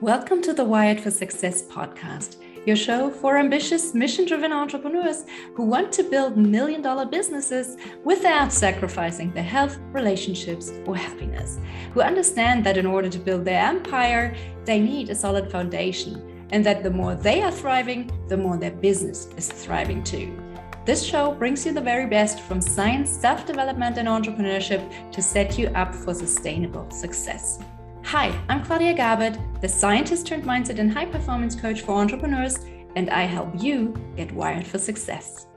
Welcome to the Wired for Success podcast, your show for ambitious, mission driven entrepreneurs who want to build million dollar businesses without sacrificing their health, relationships, or happiness, who understand that in order to build their empire, they need a solid foundation, and that the more they are thriving, the more their business is thriving too. This show brings you the very best from science, self development, and entrepreneurship to set you up for sustainable success. Hi, I'm Claudia Garbutt, the scientist turned mindset and high performance coach for entrepreneurs, and I help you get wired for success.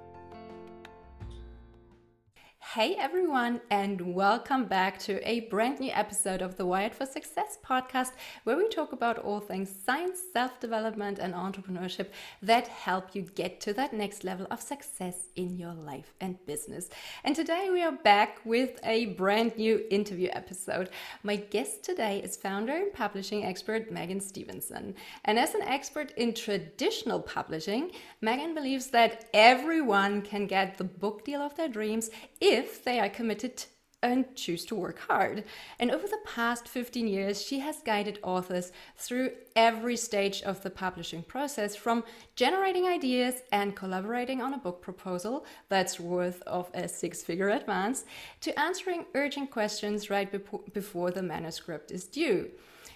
Hey everyone, and welcome back to a brand new episode of the Wired for Success podcast, where we talk about all things science, self development, and entrepreneurship that help you get to that next level of success in your life and business. And today we are back with a brand new interview episode. My guest today is founder and publishing expert Meghan Stevenson. And as an expert in traditional publishing, Meghan believes that everyone can get the book deal of their dreams if they are committed and choose to work hard. And over the past 15 years, she has guided authors through every stage of the publishing process from generating ideas and collaborating on a book proposal that's worth of a six-figure advance to answering urgent questions right before the manuscript is due.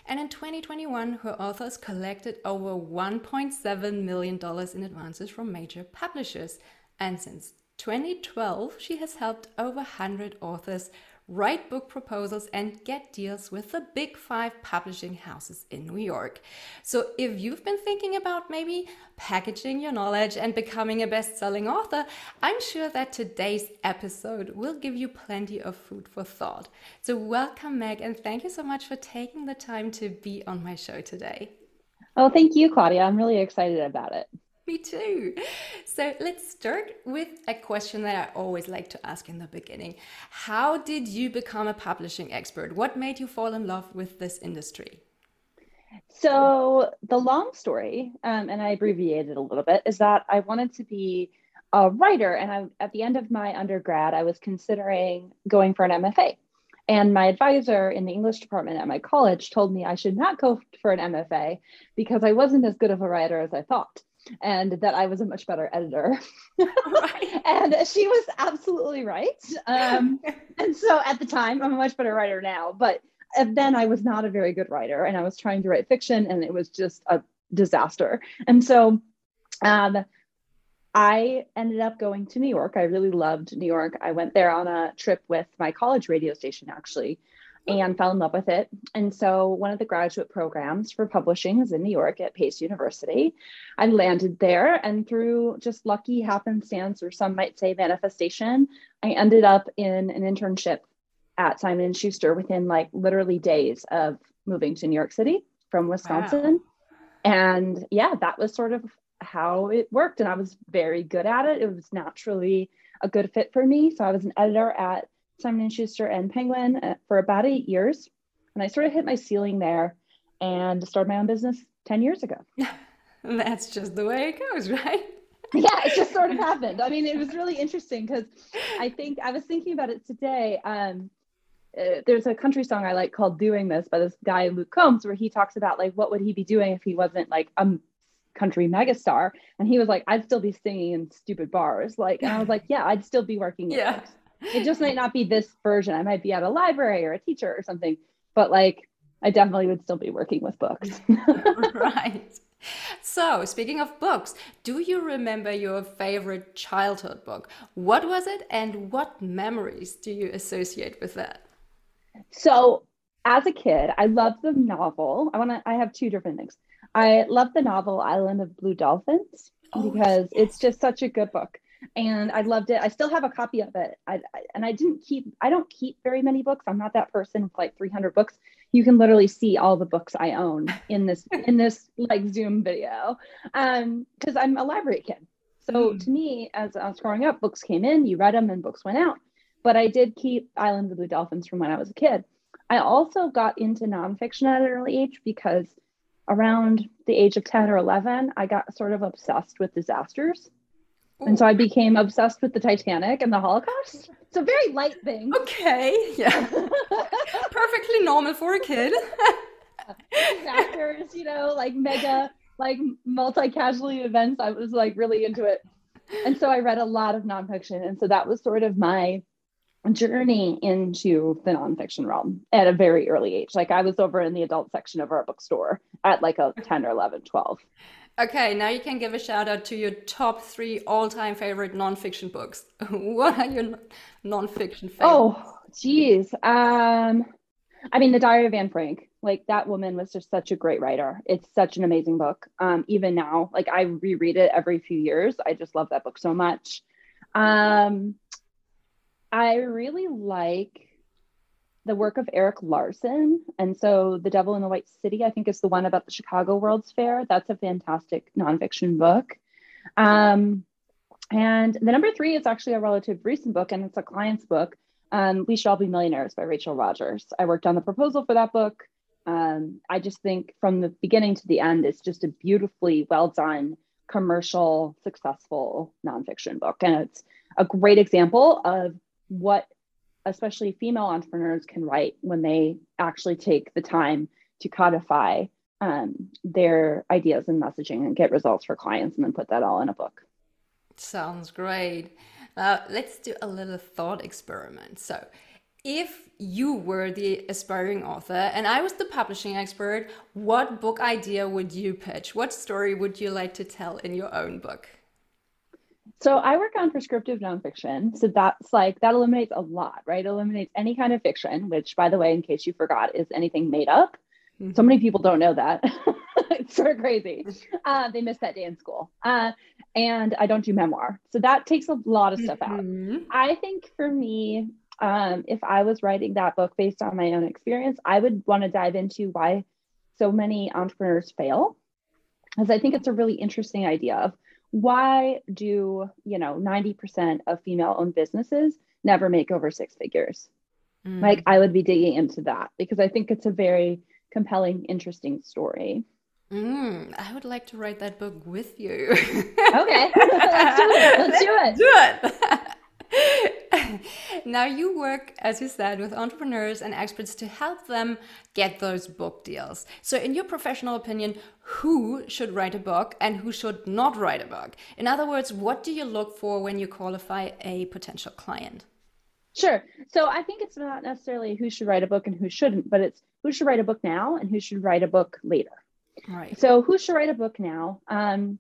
And in 2021, her authors collected over $1.7 million in advances from major publishers. And since 2012, she has helped over 100 authors write book proposals and get deals with the big five publishing houses in New York. So, if you've been thinking about maybe packaging your knowledge and becoming a best selling author, I'm sure that today's episode will give you plenty of food for thought. So, welcome, Meg, and thank you so much for taking the time to be on my show today. Oh, thank you, Claudia. I'm really excited about it. Me too. So let's start with a question that I always like to ask in the beginning. How did you become a publishing expert? What made you fall in love with this industry? So, the long story, um, and I abbreviated a little bit, is that I wanted to be a writer. And I, at the end of my undergrad, I was considering going for an MFA. And my advisor in the English department at my college told me I should not go for an MFA because I wasn't as good of a writer as I thought and that I was a much better editor. Right. and she was absolutely right. Um, and so at the time, I'm a much better writer now, but then I was not a very good writer and I was trying to write fiction and it was just a disaster. And so um, I ended up going to New York. I really loved New York. I went there on a trip with my college radio station, actually and fell in love with it. And so, one of the graduate programs for publishing is in New York at Pace University. I landed there, and through just lucky happenstance, or some might say manifestation, I ended up in an internship at Simon and Schuster within like literally days of moving to New York City from Wisconsin. Wow. And yeah, that was sort of how it worked. And I was very good at it. It was naturally a good fit for me. So I was an editor at Simon and Schuster and Penguin uh, for about eight years, and I sort of hit my ceiling there and started my own business ten years ago. That's just the way it goes, right? yeah, it just sort of happened. I mean, it was really interesting because I think I was thinking about it today. Um, uh, there's a country song I like called "Doing This" by this guy Luke Combs, where he talks about like what would he be doing if he wasn't like a country megastar, and he was like, "I'd still be singing in stupid bars." Like, and I was like, "Yeah, I'd still be working." Yeah. Books it just might not be this version. I might be at a library or a teacher or something, but like I definitely would still be working with books. right. So, speaking of books, do you remember your favorite childhood book? What was it and what memories do you associate with that? So, as a kid, I loved the novel. I want to I have two different things. I love the novel Island of Blue Dolphins oh, because yes. it's just such a good book and I loved it. I still have a copy of it. I, I, and I didn't keep. I don't keep very many books. I'm not that person with like 300 books. You can literally see all the books I own in this in this like Zoom video, um, because I'm a library kid. So mm. to me, as I was growing up, books came in, you read them, and books went out. But I did keep Island of the Blue Dolphins from when I was a kid. I also got into nonfiction at an early age because around the age of 10 or 11, I got sort of obsessed with disasters. And so I became obsessed with the Titanic and the Holocaust. It's a very light thing. Okay. Yeah. Perfectly normal for a kid. disasters, you know, like mega, like multi casualty events. I was like really into it. And so I read a lot of nonfiction. And so that was sort of my journey into the nonfiction realm at a very early age. Like I was over in the adult section of our bookstore at like a 10 or 11, 12. Okay, now you can give a shout out to your top three all time favorite nonfiction books. what are your nonfiction favorites? Oh, geez. Um, I mean, The Diary of Anne Frank, like that woman was just such a great writer. It's such an amazing book. Um, even now, like I reread it every few years. I just love that book so much. Um, I really like the work of Erik Larson. And so The Devil in the White City, I think, is the one about the Chicago World's Fair. That's a fantastic nonfiction book. Um, and the number three is actually a relative recent book, and it's a client's book. Um, we Should All Be Millionaires by Rachel Rodgers. I worked on the proposal for that book. Um, I just think from the beginning to the end, it's just a beautifully well done, commercial, successful nonfiction book. And it's a great example of what especially female entrepreneurs can write when they actually take the time to codify um, their ideas and messaging and get results for clients and then put that all in a book. Sounds great. Now, let's do a little thought experiment. So, if you were the aspiring author and I was the publishing expert, what book idea would you pitch? What story would you like to tell in your own book? So I work on prescriptive nonfiction. So that's like, that eliminates a lot, right? eliminates any kind of fiction, which, by the way, in case you forgot, is anything made up. Mm-hmm. So many people don't know that. it's sort of crazy. Uh, they missed that day in school. Uh, and I don't do memoir. So that takes a lot of stuff mm-hmm. out. I think for me, um, if I was writing that book based on my own experience, I would want to dive into why so many entrepreneurs fail. Because I think it's a really interesting idea of why do you know 90% of female owned businesses never make over six figures? Mm. like i would be digging into that because i think it's a very compelling interesting story. Mm, i would like to write that book with you. Okay. Let's do it. Let's do it. Do it now you work, as you said, with entrepreneurs and experts to help them get those book deals. So, in your professional opinion, who should write a book and who should not write a book? In other words, what do you look for when you qualify a potential client? Sure. So I think it's not necessarily who should write a book and who shouldn't, but it's who should write a book now and who should write a book later. Right. So who should write a book now? Um,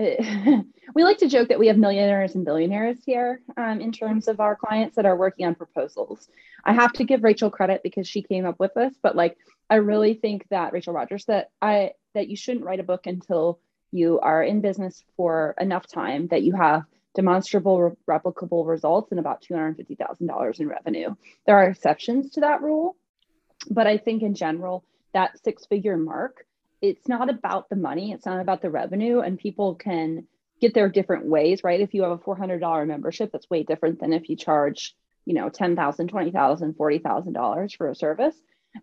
we like to joke that we have millionaires and billionaires here um, in terms of our clients that are working on proposals. I have to give Rachel credit because she came up with this, but like I really think that Rachel Rodgers that I that you shouldn't write a book until you are in business for enough time that you have demonstrable re- replicable results and about $250,000 in revenue. There are exceptions to that rule, but I think in general that six figure mark it's not about the money it's not about the revenue and people can get there different ways right? If you have a $400 membership that's way different than if you charge you know $10000 $20000 $40000 for a service.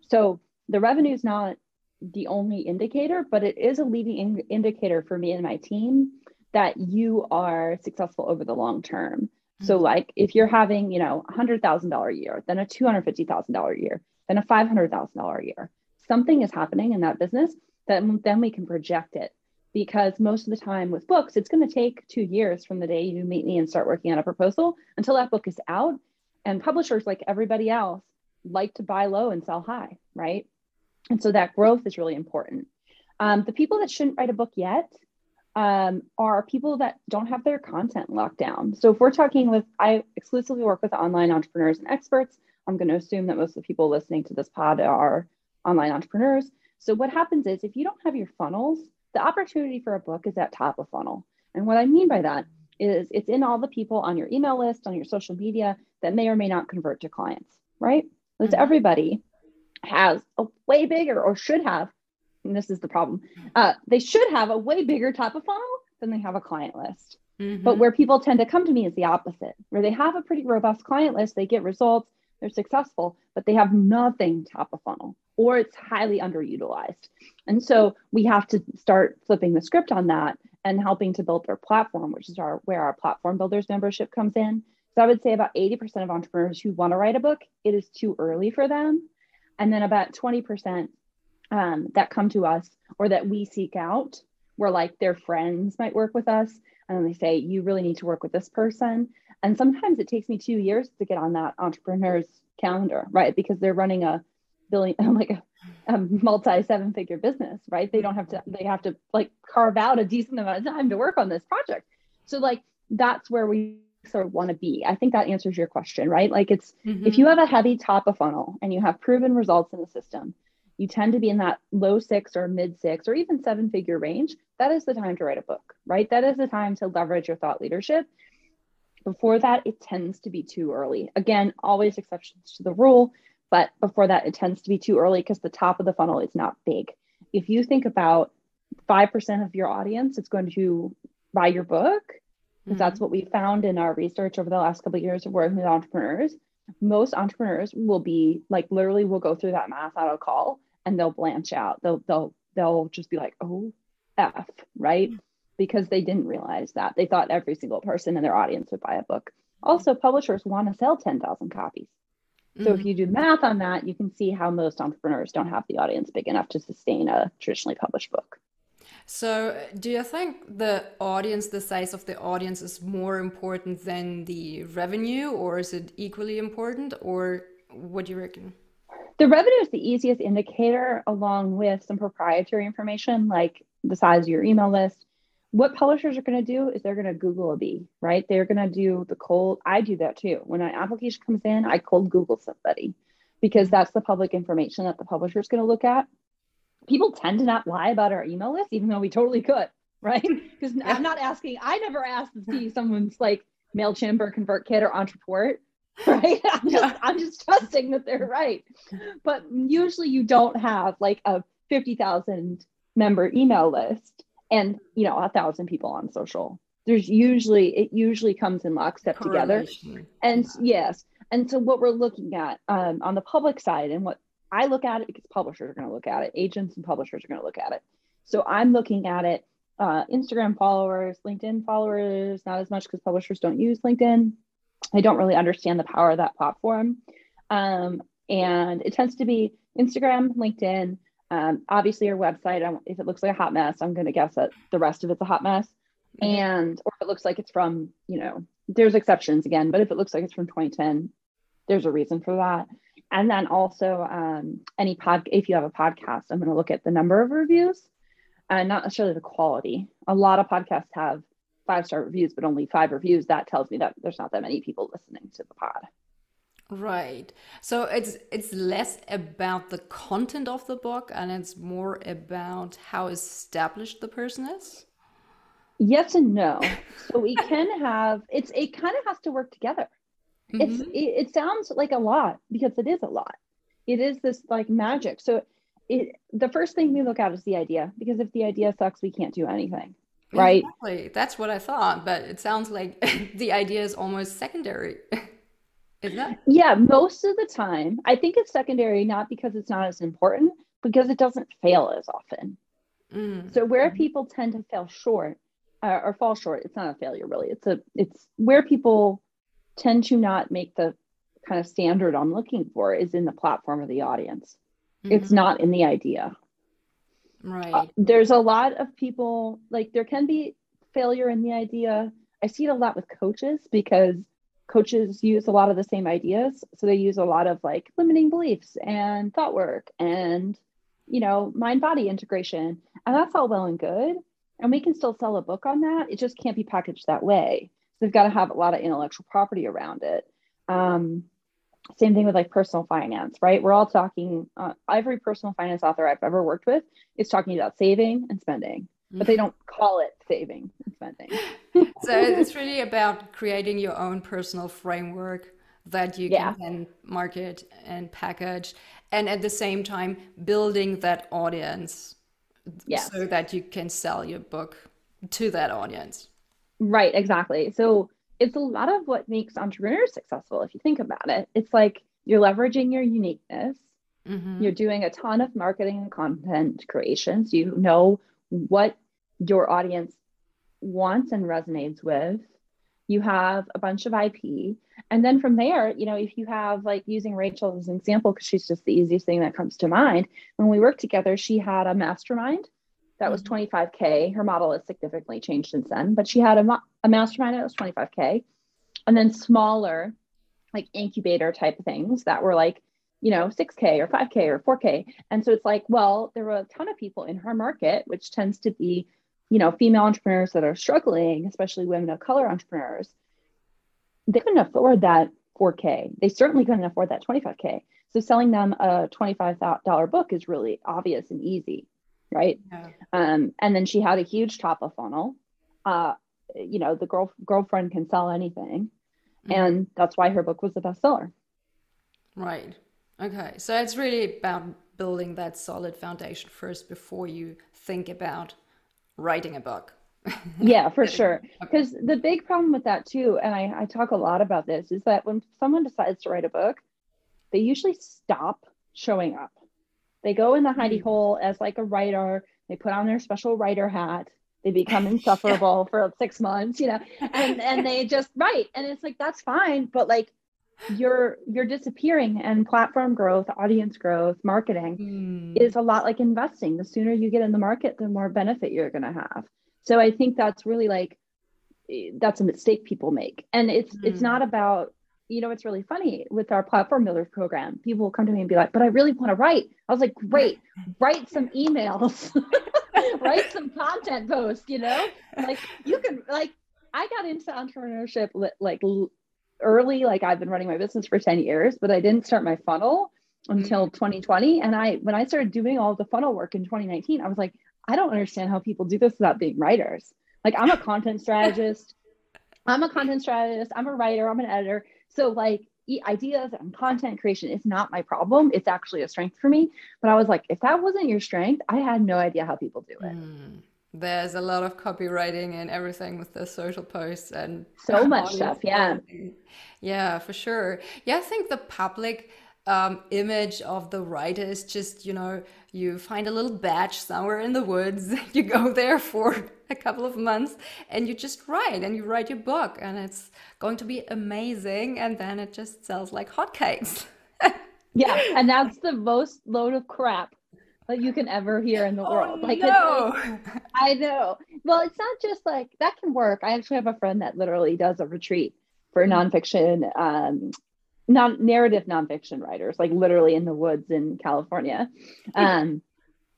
So the revenue is not the only indicator but it is a leading in- indicator for me and my team that you are successful over the long term. Mm-hmm. so like if you're having you know $100000 a year then a $250000 a year then a $500000 a year something is happening in that business then then we can project it. Because most of the time with books it's going to take two years from the day you meet me and start working on a proposal until that book is out. And publishers like everybody else like to buy low and sell high right? And so that growth is really important. Um, the people that shouldn't write a book yet um, are people that don't have their content locked down. So if we're talking with i exclusively work with online entrepreneurs and experts. I'm going to assume that most of the people listening to this pod are online entrepreneurs so what happens is if you don't have your funnels, the opportunity for a book is at top of funnel. And what I mean by that is it's in all the people on your email list, on your social media that may or may not convert to clients, right? Because mm-hmm. everybody has a way bigger or should have, and this is the problem, uh, they should have a way bigger top of funnel than they have a client list. Mm-hmm. But where people tend to come to me is the opposite, where they have a pretty robust client list, they get results, they're successful, but they have nothing top of funnel or it's highly underutilized. And so we have to start flipping the script on that and helping to build their platform, which is our where our platform builders membership comes in. So I would say about 80% of entrepreneurs who want to write a book, it is too early for them. And then about 20% um, that come to us or that we seek out, where like their friends might work with us and they say, you really need to work with this person. And sometimes it takes me two years to get on that entrepreneur's calendar, right? Because they're running a billion, like a, a multi seven figure business, right? They don't have to, they have to like carve out a decent amount of time to work on this project. So, like, that's where we sort of want to be. I think that answers your question, right? Like, it's mm-hmm. if you have a heavy top of funnel and you have proven results in the system, you tend to be in that low six or mid six or even seven figure range. That is the time to write a book, right? That is the time to leverage your thought leadership. Before that, it tends to be too early. Again, always exceptions to the rule, but before that, it tends to be too early because the top of the funnel is not big. If you think about 5% of your audience is going to buy your book, because mm-hmm. that's what we found in our research over the last couple of years of working with entrepreneurs. Most entrepreneurs will be like literally will go through that math on a call and they'll blanch out. They'll they'll they'll just be like, oh F, right? Because they didn't realize that. They thought every single person in their audience would buy a book. Also, publishers want to sell 10,000 copies. So mm-hmm. if you do math on that, you can see how most entrepreneurs don't have the audience big enough to sustain a traditionally published book. So, do you think the audience, the size of the audience, is more important than the revenue, or is it equally important, or what do you reckon? The revenue is the easiest indicator, along with some proprietary information like the size of your email list. What publishers are going to do is they're going to Google a bee, right? They're going to do the cold. I do that too. When an application comes in, I cold Google somebody because that's the public information that the publisher is going to look at people tend to not lie about our email list, even though we totally could, right? Because yeah. I'm not asking, I never asked to see someone's like MailChimp or ConvertKit or Entreport, right? I'm just, yeah. I'm just trusting that they're right. But usually you don't have like a 50,000 member email list and, you know, a thousand people on social. There's usually, it usually comes in lockstep together. And yes. And so what we're looking at um, on the public side and what I look at it because publishers are going to look at it, agents and publishers are going to look at it. So I'm looking at it uh, Instagram followers, LinkedIn followers, not as much because publishers don't use LinkedIn. I don't really understand the power of that platform. Um, and it tends to be Instagram, LinkedIn, um, obviously your website. if it looks like a hot mess, I'm going to guess that the rest of it's a hot mess. And, or if it looks like it's from, you know, there's exceptions again, but if it looks like it's from 2010, there's a reason for that and then also um, any pod if you have a podcast i'm going to look at the number of reviews and not necessarily the quality a lot of podcasts have five star reviews but only five reviews that tells me that there's not that many people listening to the pod right. So it's it's less about the content of the book and it's more about how established the person is? Yes and no. So we can have it's it kind of has to work together. Mm-hmm. it's it, it sounds like a lot because it is a lot. It is this like magic. So it the first thing we look at is the idea because if the idea sucks we can't do anything. Right? Exactly. that's what i thought but it sounds like the idea is almost secondary is that yeah most of the time i think it's secondary not because it's not as important because it doesn't fail as often mm. so where mm-hmm. people tend to fail short uh, or fall short it's not a failure really it's a it's where people tend to not make the kind of standard I'm looking for is in the platform of the audience. Mm-hmm. It's not in the idea. Right. Uh, there's a lot of people like there can be failure in the idea. I see it a lot with coaches because coaches use a lot of the same ideas. So they use a lot of like limiting beliefs and thought work and you know, mind body integration. And that's all well and good. And we can still sell a book on that. It just can't be packaged that way So they've got to have a lot of intellectual property around it. Um, same thing with like personal finance, right? We're all talking, uh, every personal finance author I've ever worked with is talking about saving and spending, but they don't call it saving and spending. so it's really about creating your own personal framework that you yeah. can market and package, and at the same time, building that audience yes. so that you can sell your book to that audience. Right, exactly. So it's a lot of what makes entrepreneurs successful if you think about it. It's like you're leveraging your uniqueness. Mm-hmm. You're doing a ton of marketing and content creations. You know what your audience wants and resonates with. You have a bunch of IP. And then from there, you know, if you have like using Rachel as an example, because she's just the easiest thing that comes to mind. When we worked together, she had a mastermind that was 25K. Mm-hmm. Her model has significantly changed since then, but she had a, a mastermind that was 25K. And then smaller, like incubator type things that were like, you know, 6K or 5K or 4K. And so it's like, well, there were a ton of people in her market, which tends to be, you know, female entrepreneurs that are struggling, especially women of color entrepreneurs. They couldn't afford that 4K. They certainly couldn't afford that 25K. So selling them a $25 book is really obvious and easy, right? Yeah. Um, and then she had a huge top of funnel. Uh, you know, the girl girlfriend can sell anything. Mm-hmm. And that's why her book was a bestseller. Right. Okay. So it's really about building that solid foundation first before you think about writing a book. yeah, for sure. Because okay. the big problem with that too, and I, I talk a lot about this, is that when someone decides to write a book, they usually stop showing up. They go in the hidey mm. hole as like a writer, they put on their special writer hat, they become insufferable yeah. for six months, you know, and, and they just write. And it's like, that's fine. But like you're you're disappearing and platform growth audience growth marketing mm. is a lot like investing. The sooner you get in the market the more benefit you're going to have. So i think that's really like that's a mistake people make. And it's mm. it's not about you know it's really funny with our platform builder program. People will come to me and be like but i really want to write. I was like great. Write some emails. Write some content posts you know? Like you can like i got into entrepreneurship like early like i've been running my business for 10 years but i didn't start my funnel until mm-hmm. 2020 and i when i started doing all the funnel work in 2019 i was like i don't understand how people do this without being writers. Like i'm a content strategist. I'm a content strategist. I'm a writer. I'm an editor. So like ideas and content creation is not my problem. It's actually a strength for me. But i was like if that wasn't your strength i had no idea how people do it. Mm there's a lot of copywriting and everything with the social posts and so much stuff yeah. yeah for sure. Yeah i think the public um, image of the writer is just you know you find a little batch somewhere in the woods you go there for a couple of months and you just write and you write your book and it's going to be amazing and then it just sells like hotcakes. Yeah and that's the most load of crap that you can ever hear in the oh, world. Like, no. I know. Well, it's not just like that can work. I actually have a friend that literally does a retreat for mm-hmm. nonfiction, um, non narrative nonfiction writers, like literally in the woods in California. Um,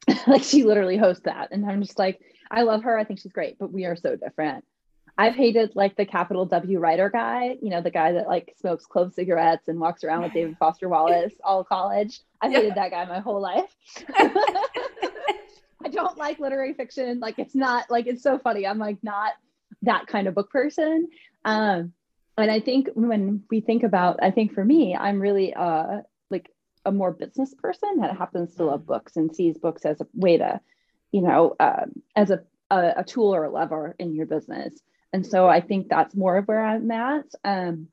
like she literally hosts that, and I'm just like, I love her. I think she's great, but we are so different. I've hated like the capital W writer guy, you know, the guy that like smokes clove cigarettes and walks around with David Foster Wallace all college. I've hated that guy my whole life. I don't like literary fiction. Like it's not like it's so funny. I'm like not that kind of book person. Um, and I think when we think about, I think for me, I'm really uh like a more business person that happens to love books and sees books as a way to, you know, um, as a, a, a tool or a lever in your business. And so I think that's more of where I'm at. Um,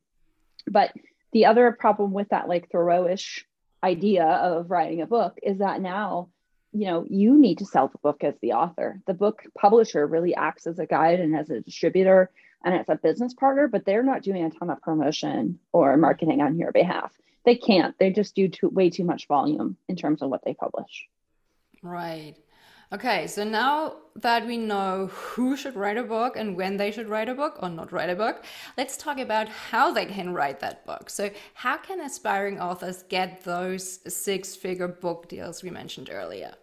but the other problem with that like Thoreau-ish idea of writing a book is that now, you know, you need to sell the book as the author. The book publisher really acts as a guide and as a distributor and as a business partner, but they're not doing a ton of promotion or marketing on your behalf. They can't. They just do too, way too much volume in terms of what they publish. Right. Okay, so now that we know who should write a book and when they should write a book or not write a book, let's talk about how they can write that book. So, how can aspiring authors get those six figure book deals we mentioned earlier?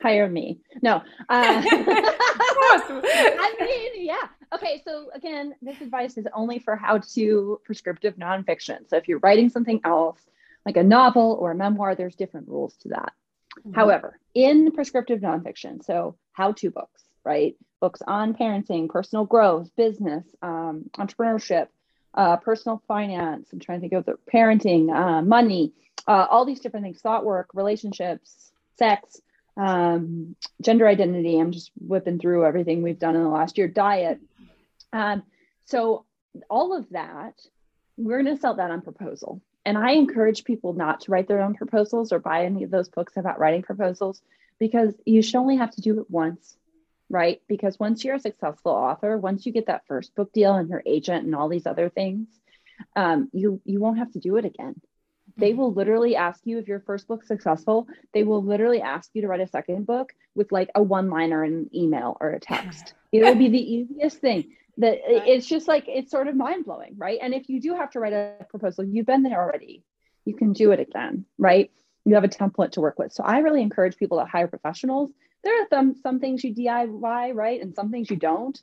Hire me. No. Uh, I mean, yeah. Okay, so again, this advice is only for how to prescriptive nonfiction. So, if you're writing something else, like a novel or a memoir, there's different rules to that. Mm-hmm. However, in prescriptive nonfiction, so how to books, right? Books on parenting, personal growth, business, um, entrepreneurship, uh, personal finance. I'm trying to think of the parenting, uh, money, uh, all these different things, thought work, relationships, sex, um, gender identity. I'm just whipping through everything we've done in the last year, diet. Um, so, all of that, we're going to sell that on proposal. And I encourage people not to write their own proposals or buy any of those books about writing proposals because you should only have to do it once, right? Because once you're a successful author, once you get that first book deal and your agent and all these other things, um, you you won't have to do it again. They mm-hmm. will literally ask you if your first book's successful. They will literally ask you to write a second book with like a one liner in an email or a text. It'll be the easiest thing. That it's just like it's sort of mind blowing, right? And if you do have to write a proposal, you've been there already. You can do it again, right? You have a template to work with. So I really encourage people to hire professionals. There are some some things you DIY, right, and some things you don't.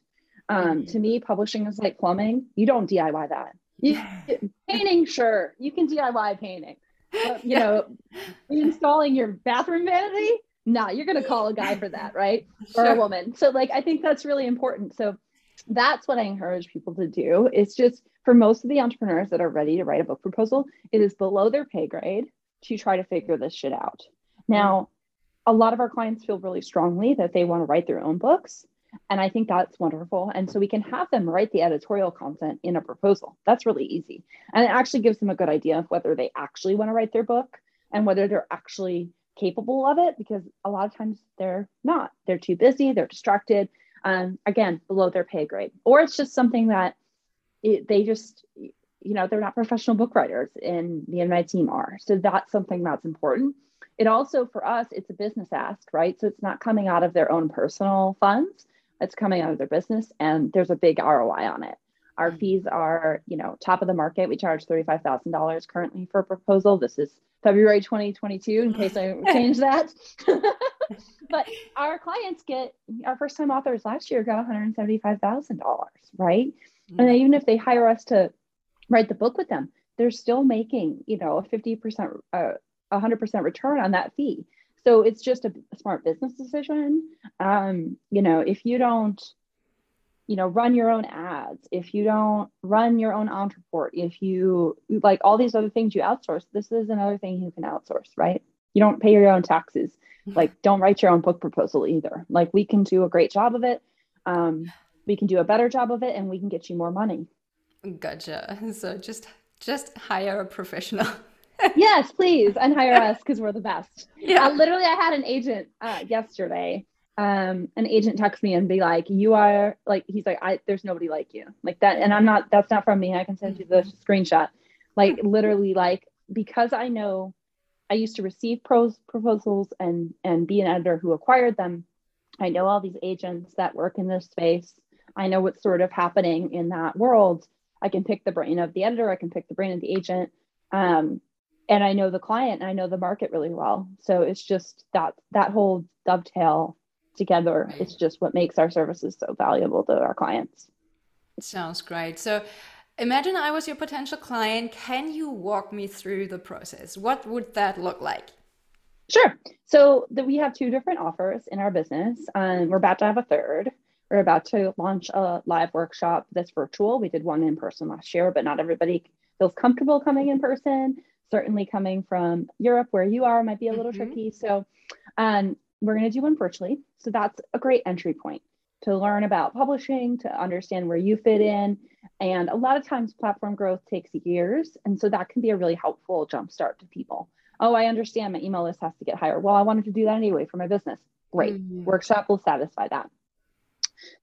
Um, mm-hmm. to me, publishing is like plumbing. You don't DIY that. You, painting, sure, you can DIY painting. But, you know, installing your bathroom vanity, nah, you're going to call a guy for that, right? Sure. Or a woman. So, like, I think that's really important. So, that's what I encourage people to do. It's just for most of the entrepreneurs that are ready to write a book proposal, it is below their pay grade to try to figure this shit out. Now, a lot of our clients feel really strongly that they want to write their own books. And I think that's wonderful. And so we can have them write the editorial content in a proposal. That's really easy. And it actually gives them a good idea of whether they actually want to write their book and whether they're actually capable of it, because a lot of times they're not. They're too busy, they're distracted, um, again, below their pay grade. Or it's just something that it, they just, you know, they're not professional book writers and the my team are. So that's something that's important. It also, for us, it's a business ask, right? So it's not coming out of their own personal funds it's coming out of their business and there's a big ROI on it. Our mm. fees are, you know, top of the market. We charge $35,000 currently for a proposal. This is February 2022 in case I change that. but our clients get our first time authors last year got $175,000, right? Mm-hmm. And even if they hire us to write the book with them, they're still making, you know, a 50% uh, 100% return on that fee so it's just a smart business decision um, you know if you don't you know run your own ads if you don't run your own entreport if you like all these other things you outsource this is another thing you can outsource right you don't pay your own taxes like don't write your own book proposal either like we can do a great job of it um, we can do a better job of it and we can get you more money gotcha so just just hire a professional yes, please, and hire us because we're the best. Yeah. Uh, literally, I had an agent uh, yesterday. Um, an agent text me and be like, "You are like," he's like, "I there's nobody like you like that," and I'm not. That's not from me. I can send you the screenshot. Like literally, like because I know I used to receive pros proposals and and be an editor who acquired them. I know all these agents that work in this space. I know what's sort of happening in that world. I can pick the brain of the editor. I can pick the brain of the agent. Um, and I know the client and I know the market really well. So it's just that that whole dovetail together it's just what makes our services so valuable to our clients. Sounds great. So imagine I was your potential client. Can you walk me through the process? What would that look like? Sure. So that we have two different offers in our business. Um, we're about to have a third. We're about to launch a live workshop that's virtual. We did one in person last year, but not everybody feels comfortable coming in person certainly coming from Europe where you are might be a little mm-hmm. tricky. So um, we're going to do one virtually. So that's a great entry point to learn about publishing, to understand where you fit in. And a lot of times platform growth takes years. And so that can be a really helpful jumpstart to people. Oh, I understand my email list has to get higher. Well, I wanted to do that anyway for my business. Great. Mm-hmm. Workshop will satisfy that.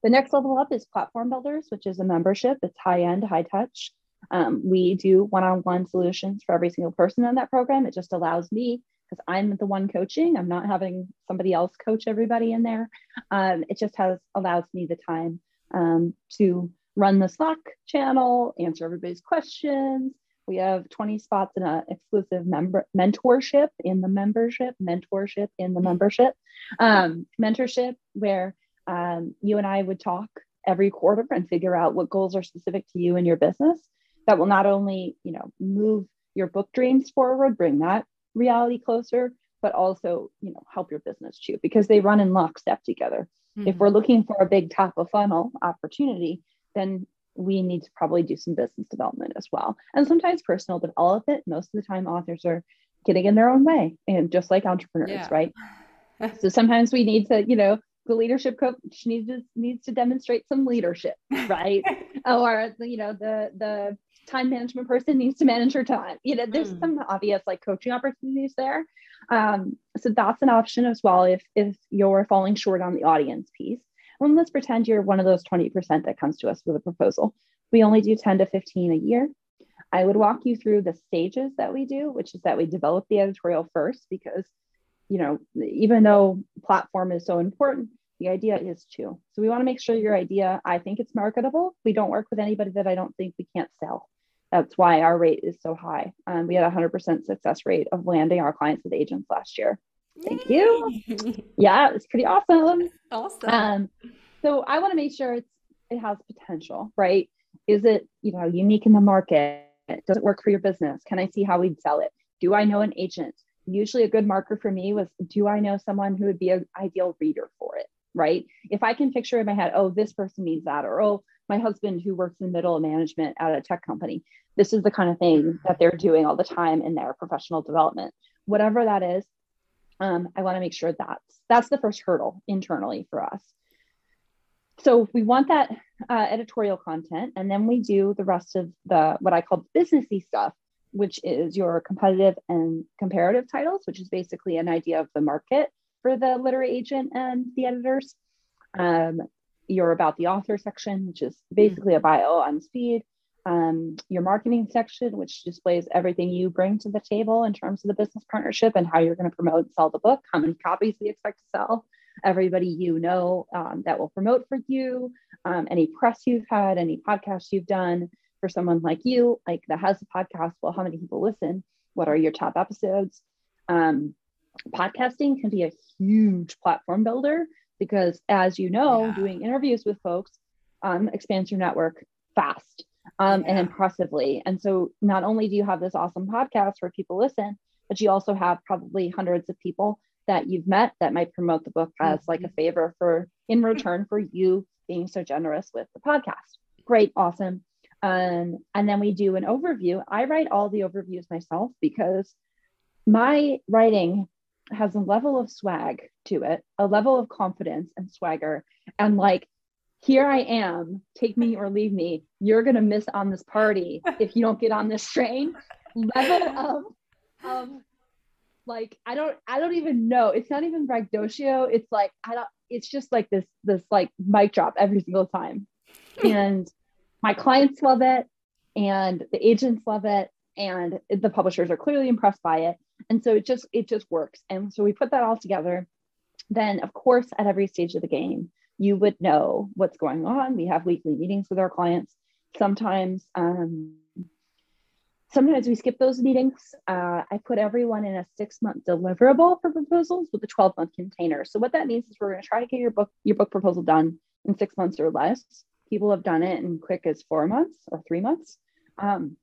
The next level up is Platform Builders, which is a membership. It's high end, high touch. Um, we do one on one solutions for every single person in that program. It just allows me, because I'm the one coaching, I'm not having somebody else coach everybody in there. Um, it just has allows me the time um, to run the Slack channel, answer everybody's questions. We have 20 spots in an exclusive member mentorship in the membership, mentorship in the membership, um, mentorship where um, you and I would talk every quarter and figure out what goals are specific to you and your business that will not only you know move your book dreams forward bring that reality closer but also you know help your business too because they run in lockstep together mm-hmm. if we're looking for a big top of funnel opportunity then we need to probably do some business development as well and sometimes personal development most of the time authors are getting in their own way and just like entrepreneurs yeah. right so sometimes we need to you know the leadership coach needs to needs to demonstrate some leadership right or you know the the time management person needs to manage her time. You know, there's mm. some obvious like coaching opportunities there. Um, so that's an option as well if if you're falling short on the audience piece. And let's pretend you're one of those 20% that comes to us with a proposal. We only do 10 to 15 a year. I would walk you through the stages that we do, which is that we develop the editorial first because, you know, even though platform is so important, the idea is too. So we want to make sure your idea, I think it's marketable. We don't work with anybody that I don't think we can't sell. That's why our rate is so high. Um, we had a 100% success rate of landing our clients with agents last year. Thank Yay. you. yeah, it's pretty awesome. Awesome. Um, so I want to make sure it's it has potential, right? Is it you know unique in the market? Does it work for your business? Can I see how we'd sell it? Do I know an agent? Usually, a good marker for me was do I know someone who would be an ideal reader for it? Right? If I can picture in my head, oh, this person needs that, or oh, my husband who works in middle management at a tech company, this is the kind of thing that they're doing all the time in their professional development. Whatever that is, um, I want to make sure that's that's the first hurdle internally for us. So we want that uh, editorial content, and then we do the rest of the what I call businessy stuff, which is your competitive and comparative titles, which is basically an idea of the market for the literary agent and the editors. Um, your about the author section, which is basically a bio on speed. Um, your marketing section, which displays everything you bring to the table in terms of the business partnership and how you're going to promote and sell the book, how many copies we expect to sell, everybody you know um, that will promote for you, um, any press you've had, any podcasts you've done for someone like you, like that has a podcast. Well, how many people listen? What are your top episodes? Um, podcasting can be a huge platform builder because, as you know, yeah. doing interviews with folks um, expands your network fast um, yeah. and impressively. And so, not only do you have this awesome podcast where people listen, but you also have probably hundreds of people that you've met that might promote the book as like a mm-hmm. favor for in return for you being so generous with the podcast. Great, awesome. Um, and then we do an overview. I write all the overviews myself because my writing has a level of swag to it, a level of confidence and swagger. And like, here I am, take me or leave me. You're to miss on this party if you don't get on this train. Level of, of like I don't I don't even know. It's not even braggadocio. It's like I don't it's just like this this like mic drop every single time. and my clients love it and the agents love it and the publishers are clearly impressed by it. And so it just it just works. And so we put that all together. Then of course at every stage of the game, you would know what's going on. We have weekly meetings with our clients. Sometimes um, sometimes we skip those meetings. Uh, I put everyone in a six month deliverable for proposals with a 12 month container. So what that means is we're going to try to get your book your book proposal done in six months or less. People have done it in quick as four months or three months. Um,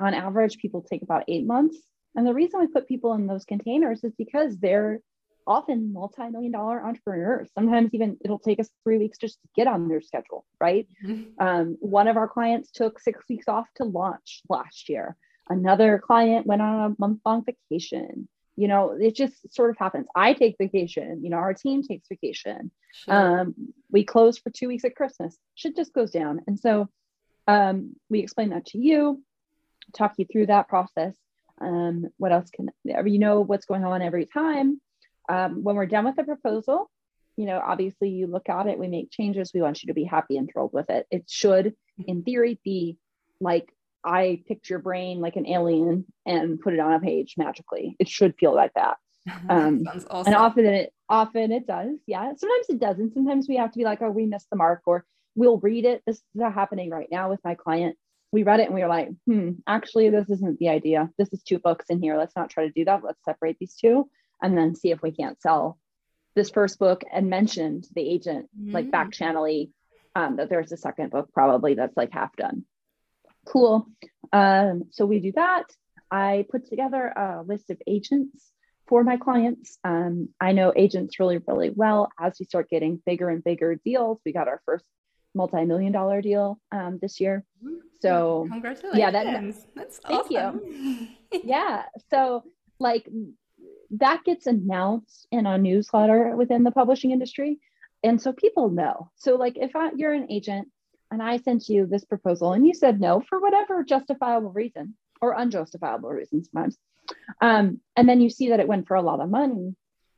on average, people take about eight months. And the reason we put people in those containers is because they're often multi-million dollar entrepreneurs. Sometimes even it'll take us three weeks just to get on their schedule right? Mm-hmm. um, one of our clients took six weeks off to launch last year. Another client went on a month long vacation. You know it just sort of happens. I take vacation you know our team takes vacation. Sure. um, we close for two weeks at christmas. Shit just goes down. And so um, we explain that to you talk you through that process um, what else can you know what's going on every time um, when we're done with the proposal, you know, obviously you look at it, we make changes. We want you to be happy and thrilled with it. It should, in theory, be like I picked your brain like an alien and put it on a page magically. It should feel like that. Um, awesome. And often it often it does. Yeah. Sometimes it doesn't. Sometimes we have to be like, oh, we missed the mark, or we'll read it. This is happening right now with my client. We read it and we were like, hmm, actually, this isn't the idea. This is two books in here. Let's not try to do that. Let's separate these two and then see if we can't sell this first book and mention to the agent mm. like back channely um, that there's a second book probably that's like half done cool um, so we do that i put together a list of agents for my clients um, i know agents really really well as we start getting bigger and bigger deals we got our first multi-million dollar deal um, this year so congratulations yeah that, that's thank awesome. you yeah so like that gets announced in a newsletter within the publishing industry. And so people know. So, like, if I, you're an agent and I sent you this proposal and you said no for whatever justifiable reason or unjustifiable reason sometimes, um, and then you see that it went for a lot of money,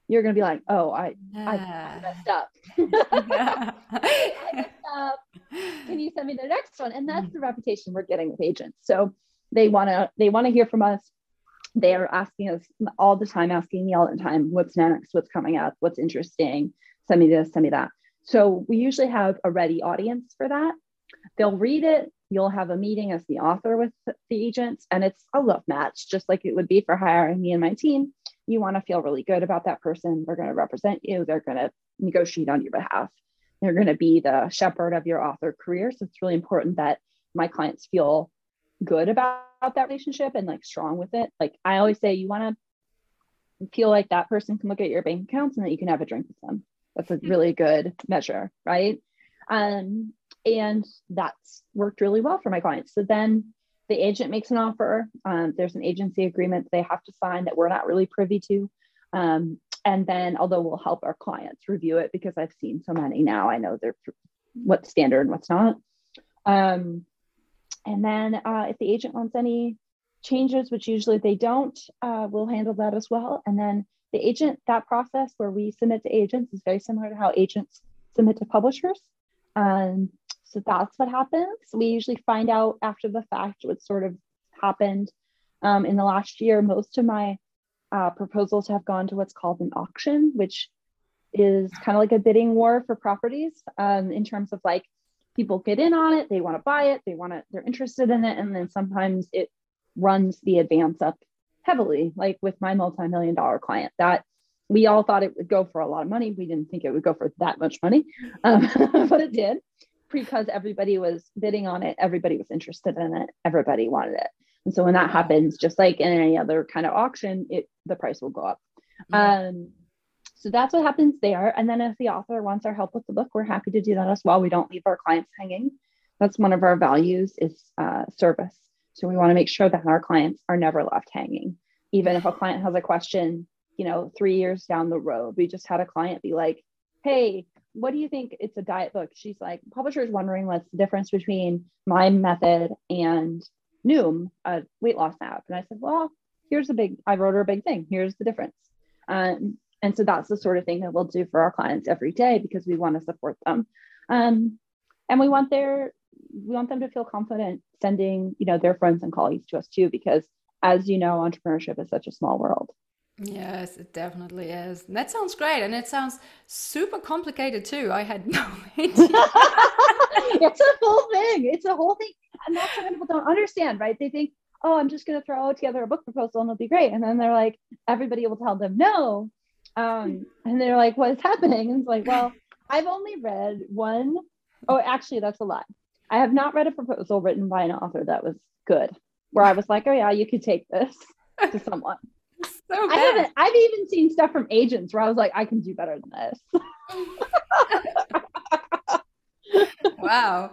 you're going to be like, oh, I, yeah. I messed up. I messed up. Can you send me the next one? And that's mm. the reputation we're getting with agents. So they want to they want to hear from us they are asking us all the time asking me all the time what's next what's coming up what's interesting send me this send me that so we usually have a ready audience for that they'll read it you'll have a meeting as the author with the agents and it's a love match just like it would be for hiring me and my team you want to feel really good about that person they're going to represent you they're going to negotiate on your behalf. They're going to be the shepherd of your author career. So it's really important that my clients feel good about that relationship and like strong with it. Like i always say you want to feel like that person can look at your bank accounts and that you can have a drink with them. That's a really good measure right? Um, and that's worked really well for my clients. So then the agent makes an offer. Um, there's an agency agreement they have to sign that we're not really privy to. Um, and then, although we'll help our clients review it because I've seen so many now, I know they're what's standard and what's not. Um, and then, uh, if the agent wants any changes, which usually they don't, uh, we'll handle that as well. And then the agent, that process where we submit to agents is very similar to how agents submit to publishers. Um, so that's what happens. We usually find out after the fact what sort of happened um, in the last year. Most of my uh, proposals have gone to what's called an auction, which is kind of like a bidding war for properties um, in terms of like people get in on it, they want to buy it, they want to, they're interested in it, and then sometimes it runs the advance up heavily, like with my multi-million dollar client that we all thought it would go for a lot of money. We didn't think it would go for that much money, um, but it did because everybody was bidding on it, everybody was interested in it, everybody wanted it. And so when that happens, just like in any other kind of auction, it the price will go up. Um, so that's what happens there. And then if the author wants our help with the book, we're happy to do that as well. We don't leave our clients hanging. That's one of our values is uh, service. So we want to make sure that our clients are never left hanging. Even if a client has a question, you know, three years down the road, we just had a client be like, hey, what do you think? It's a diet book. She's like publisher is wondering what's the difference between my method and noom a weight loss app. And i said well here's a big i wrote her a big thing. Here's the difference. Um, and so that's the sort of thing that we'll do for our clients every day because we want to support them. Um, and we want their we want them to feel confident sending you know their friends and colleagues to us too because as you know entrepreneurship is such a small world Yes, it definitely is. That sounds great. And it sounds super complicated too. I had no idea. it's a whole thing. It's a whole thing. And that's what people don't understand, right? They think, oh, I'm just going to throw together a book proposal and it'll be great. And then they're like, everybody will tell them no. Um, and they're like, what is happening? And it's like, well, I've only read one. Oh, actually, that's a lie. I have not read a proposal written by an author that was good, where I was like, oh, yeah, you could take this to someone. So I haven't. I've even seen stuff from agents where I was like, I can do better than this. wow.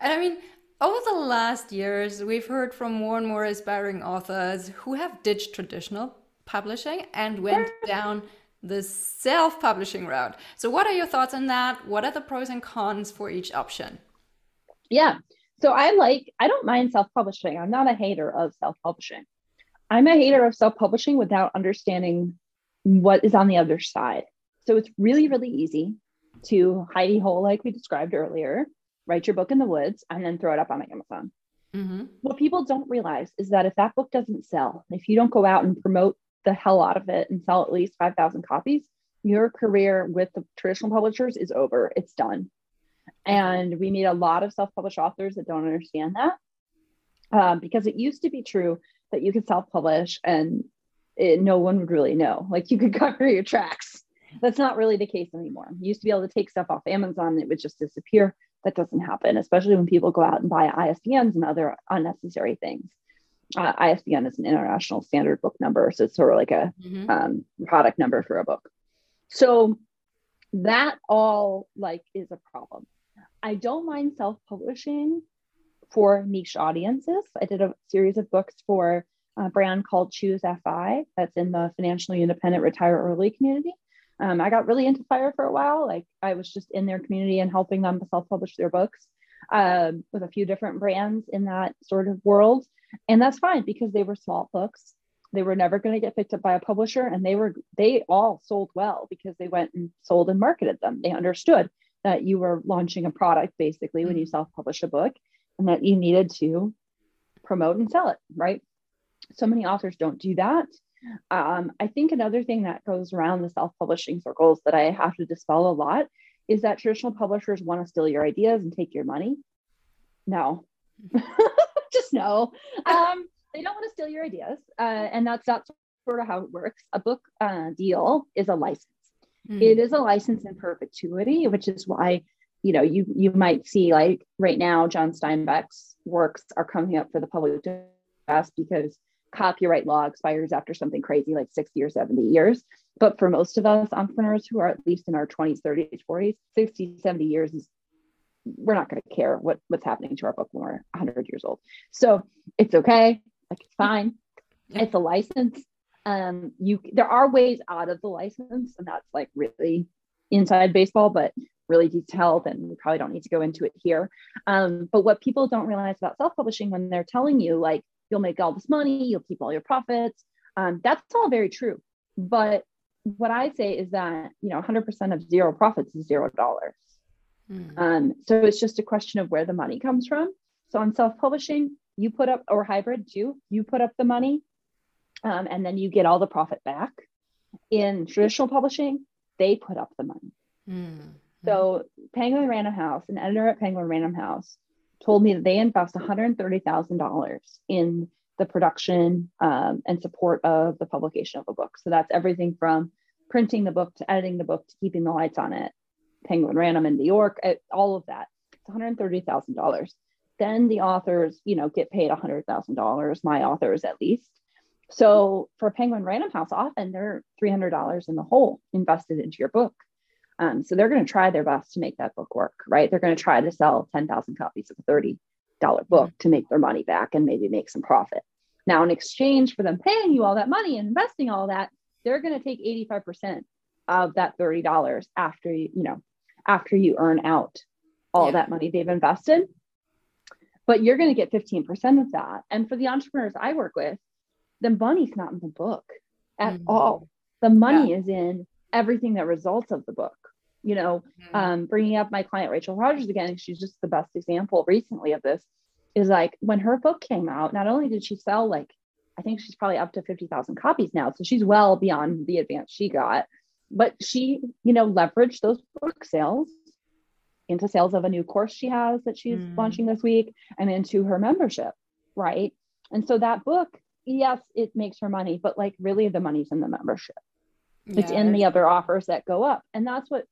And I mean, over the last years, we've heard from more and more aspiring authors who have ditched traditional publishing and went down the self publishing route. So, what are your thoughts on that? What are the pros and cons for each option? Yeah. So, I like, I don't mind self publishing. I'm not a hater of self publishing. I'm a hater of self publishing without understanding what is on the other side. So it's really, really easy to hidey hole, like we described earlier, write your book in the woods and then throw it up on Amazon. Mm-hmm. What people don't realize is that if that book doesn't sell, if you don't go out and promote the hell out of it and sell at least 5,000 copies, your career with the traditional publishers is over. It's done. And we meet a lot of self published authors that don't understand that um, because it used to be true that you could self-publish and it, no one would really know. Like you could cover your tracks. That's not really the case anymore. You used to be able to take stuff off Amazon, it would just disappear. That doesn't happen, especially when people go out and buy ISBNs and other unnecessary things. Uh, ISBN is an international standard book number, so it's sort of like a mm-hmm. um, product number for a book. So that all like is a problem. I don't mind self-publishing for niche audiences. I did a series of books for a brand called Choose FI that's in the financially independent retire early community. Um, I got really into fire for a while. Like I was just in their community and helping them self-publish their books um, with a few different brands in that sort of world. And that's fine because they were small books. They were never going to get picked up by a publisher and they were they all sold well because they went and sold and marketed them. They understood that you were launching a product basically when you mm. self-publish a book and that you needed to promote and sell it, right? So many authors don't do that. Um, I think another thing that goes around the self publishing circles that I have to dispel a lot is that traditional publishers want to steal your ideas and take your money. No, just no. Um, they don't want to steal your ideas. Uh, and that's, that's sort of how it works. A book uh, deal is a license. Mm. It is a license in perpetuity, which is why you know you you might see like right now John Steinbeck's works are coming up for the public to pass because copyright law expires after something crazy like 60 or 70 years. But for most of us entrepreneurs who are at least in our 20s, 30s, 40s, 60, 70 years is we're not going to care what, what's happening to our book when we're 100 years old. So it's okay. Like it's fine. It's a license. Um, you there are ways out of the license, and that's like really inside baseball, but really detailed, and we probably don't need to go into it here. Um, but what people don't realize about self-publishing when they're telling you like you'll make all this money, you'll keep all your profits. Um, that's all very true. But what I say is that, you know, 100% of zero profits is zero dollars. Mm. Um, so it's just a question of where the money comes from. So on self publishing, you put up, or hybrid too, you put up the money um, and then you get all the profit back. In traditional publishing, they put up the money. Mm. So Penguin Random House, an editor at Penguin Random House, told me that they invest $130,000 in the production um, and support of the publication of a book. So that's everything from printing the book to editing the book to keeping the lights on it, Penguin Random in New York, eh, all of that. It's $130,000. Then the authors, you know, get paid $100,000, my authors at least. So for Penguin Random House, often they're $300 in the hole invested into your book. Um, so they're going to try their best to make that book work, right? They're going to try to sell 10,000 copies of a $30 book to make their money back and maybe make some profit. Now, in exchange for them paying you all that money and investing all that, they're going to take 85% of that $30 after you, you know, after you earn out all yeah. that money they've invested. But you're going to get 15% of that. And for the entrepreneurs I work with, the money's not in the book at mm-hmm. all. The money yeah. is in everything that results of the book you know mm-hmm. um, bringing up my client Rachel Rodgers again she's just the best example recently of this is like when her book came out not only did she sell like i think she's probably up to 50000 copies now so she's well beyond the advance she got but she you know leveraged those book sales into sales of a new course she has that she's mm. launching this week and into her membership right and so that book yes it makes her money but like really the money's in the membership yeah. it's in the other offers that go up. And that's what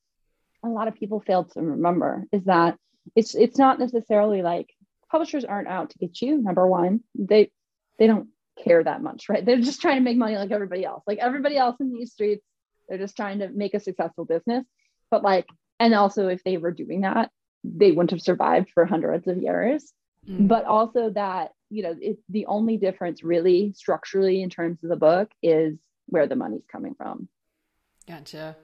a lot of people fail to remember is that it's it's not necessarily like publishers aren't out to get you number one. They they don't care that much right? They're just trying to make money like everybody else. Like everybody else in these streets they're just trying to make a successful business. But like and also if they were doing that they wouldn't have survived for hundreds of years. Mm. but also that you know it's the only difference really structurally in terms of the book is where the money's coming from gotcha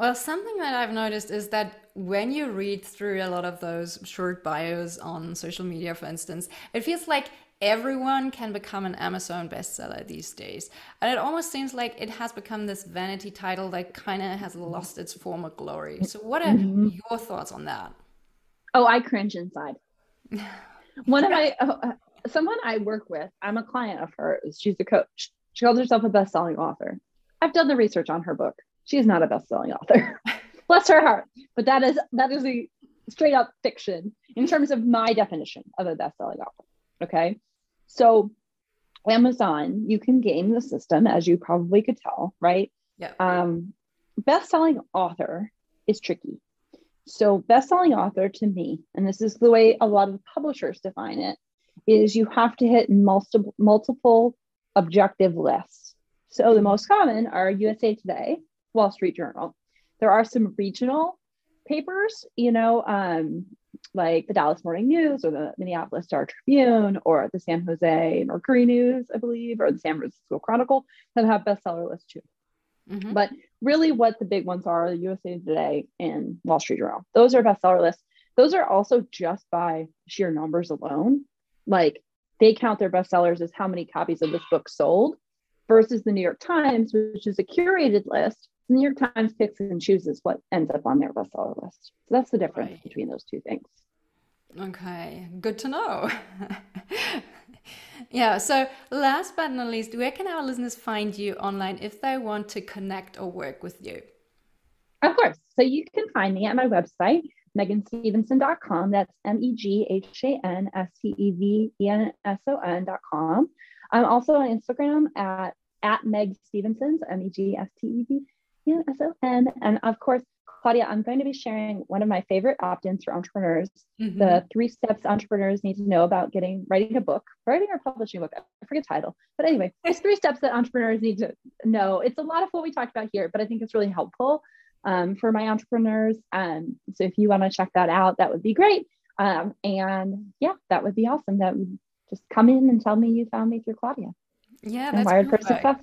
well, something that I've noticed is that when you read through a lot of those short bios on social media, for instance, it feels like everyone can become an Amazon bestseller these days. And it almost seems like it has become this vanity title that kind of has lost its former glory. So, what are mm-hmm. your thoughts on that? Oh, I cringe inside. One of my, oh, uh, someone I work with, I'm a client of hers. She's a coach. She calls herself a best selling author. I've done the research on her book she is not a best-selling author. Bless her heart. But that is that is a straight up fiction in terms of my definition of a best-selling author. Okay. So Amazon, you can game the system, as you probably could tell, right? Yeah. Um, best-selling author is tricky. So best-selling author to me, and this is the way a lot of publishers define it, is you have to hit multiple multiple objective lists. So the most common are USA Today, Wall Street Journal. There are some regional papers, you know, um, like the Dallas Morning News or the Minneapolis Star Tribune or the San Jose Mercury News, I believe, or the San Francisco Chronicle that have bestseller lists too. Mm-hmm. But really, what the big ones are the USA Today and Wall Street Journal. Those are bestseller lists. Those are also just by sheer numbers alone. Like they count their bestsellers as how many copies of this book sold versus the New York Times, which is a curated list the New York Times picks and chooses what ends up on their bestseller list. So that's the difference right. between those two things. Okay, good to know. Yeah. So, last but not least, where can our listeners find you online if they want to connect or work with you? Of course. So, you can find me at my website, meghanstevenson.com. That's M E G H A N S T E V E N S O N.com. I'm also on Instagram at, at Meg Stevenson's, M E G S T E V N S O N. And of course, Claudia, I'm going to be sharing one of my favorite opt-ins for entrepreneurs, mm-hmm. the three steps entrepreneurs need to know about getting writing a book, writing or publishing a book. I forget the title, but anyway, it's three steps that entrepreneurs need to know. It's a lot of what we talked about here, but I think it's really helpful um, for my entrepreneurs. Um, so if you want to check that out, that would be great. Um, and yeah, that would be awesome. That would just come in and tell me you found me through Claudia. Yeah, that's wired for success.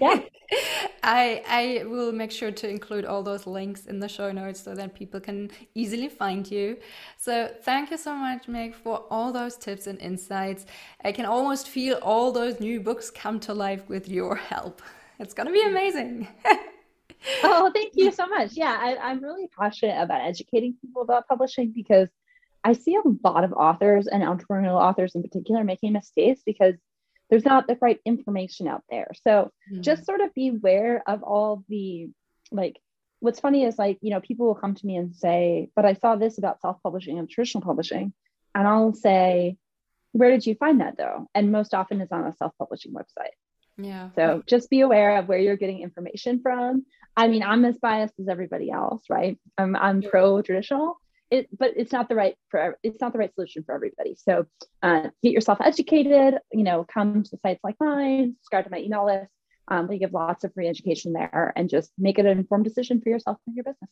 Yeah. I I will make sure to include all those links in the show notes so that people can easily find you. So thank you so much, Meg, for all those tips and insights. I can almost feel all those new books come to life with your help. It's gonna be amazing. oh, thank you so much. Yeah, I, I'm really passionate about educating people about publishing because I see a lot of authors and entrepreneurial authors in particular making mistakes because there's not the right information out there. So mm-hmm. just sort of beware of all the like what's funny is like, you know, people will come to me and say, but I saw this about self-publishing and traditional publishing. And I'll say, where did you find that though? And most often it's on a self-publishing website. Yeah. So just be aware of where you're getting information from. I mean, I'm as biased as everybody else, right? I'm I'm pro traditional, it, but it's not the right for it's not the right solution for everybody. So uh, get yourself educated. You know, come to sites like mine, subscribe to my email list. Um, we give lots of free education there, and just make it an informed decision for yourself and your business.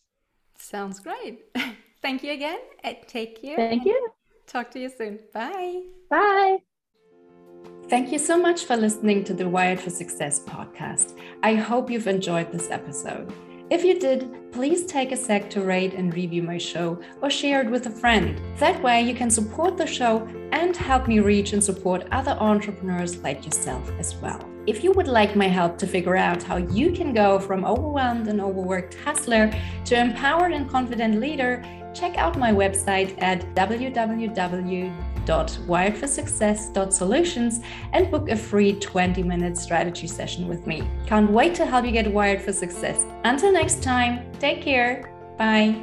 Sounds great. Thank you again. Take care. Thank you. Talk to you soon. Bye. Bye. Thank you so much for listening to the Wired for Success podcast. I hope you've enjoyed this episode. If you did, please take a sec to rate and review my show or share it with a friend. That way, you can support the show and help me reach and support other entrepreneurs like yourself as well. If you would like my help to figure out how you can go from overwhelmed and overworked hustler to empowered and confident leader, check out my website at www.wiredforsuccess.solutions and book a free 20 minute strategy session with me. Can't wait to help you get wired for success. Until next time, take care. Bye.